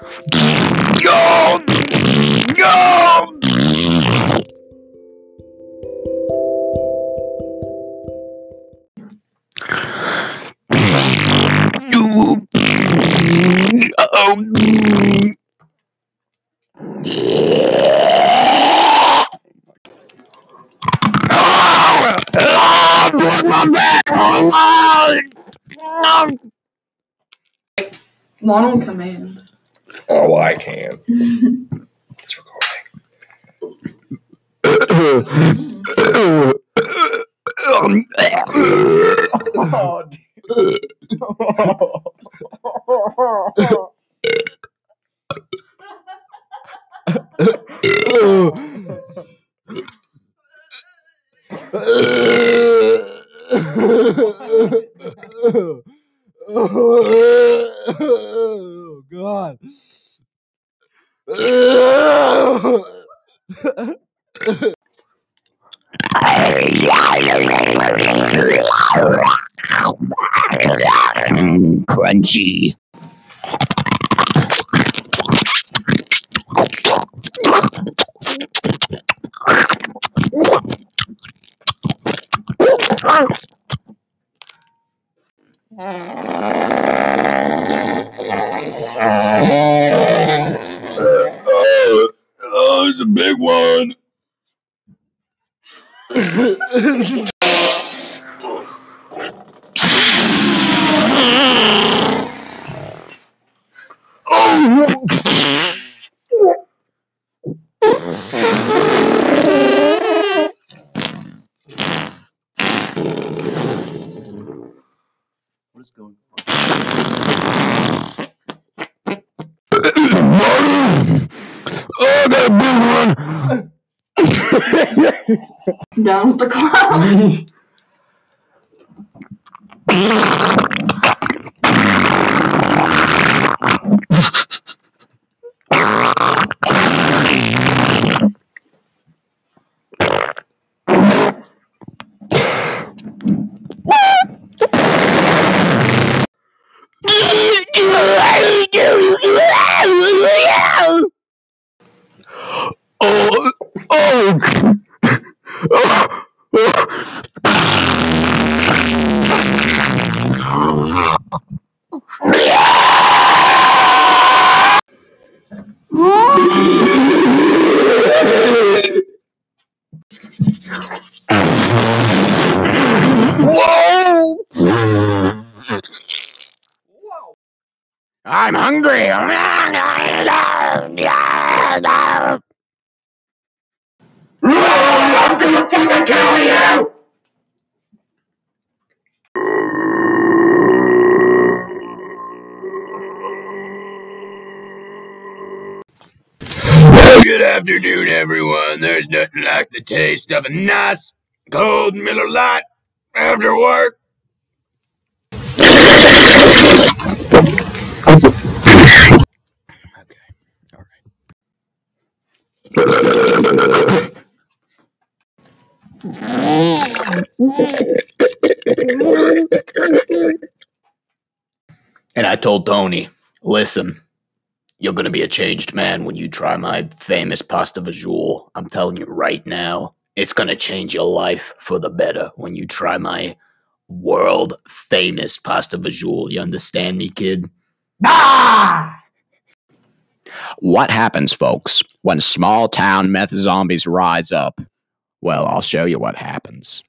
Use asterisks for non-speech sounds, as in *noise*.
No! No! Oh. One on command. Oh, I can. it's recording. Oh, *laughs* *laughs* oh God. Crunchy. Oh, oh, it's a big one. What is going Oh, I got a big one. *laughs* Down with the cloud. *laughs* Oh! *laughs* I'm hungry. *laughs* I'm gonna fucking kill you! Good afternoon, everyone. There's nothing like the taste of a nice cold Miller Lite after work. And I told Tony, listen, you're going to be a changed man when you try my famous pasta fazool. I'm telling you right now, it's going to change your life for the better when you try my world famous pasta fazool. You understand me, kid? Ah! What happens, folks, when small town meth zombies rise up? Well, I'll show you what happens.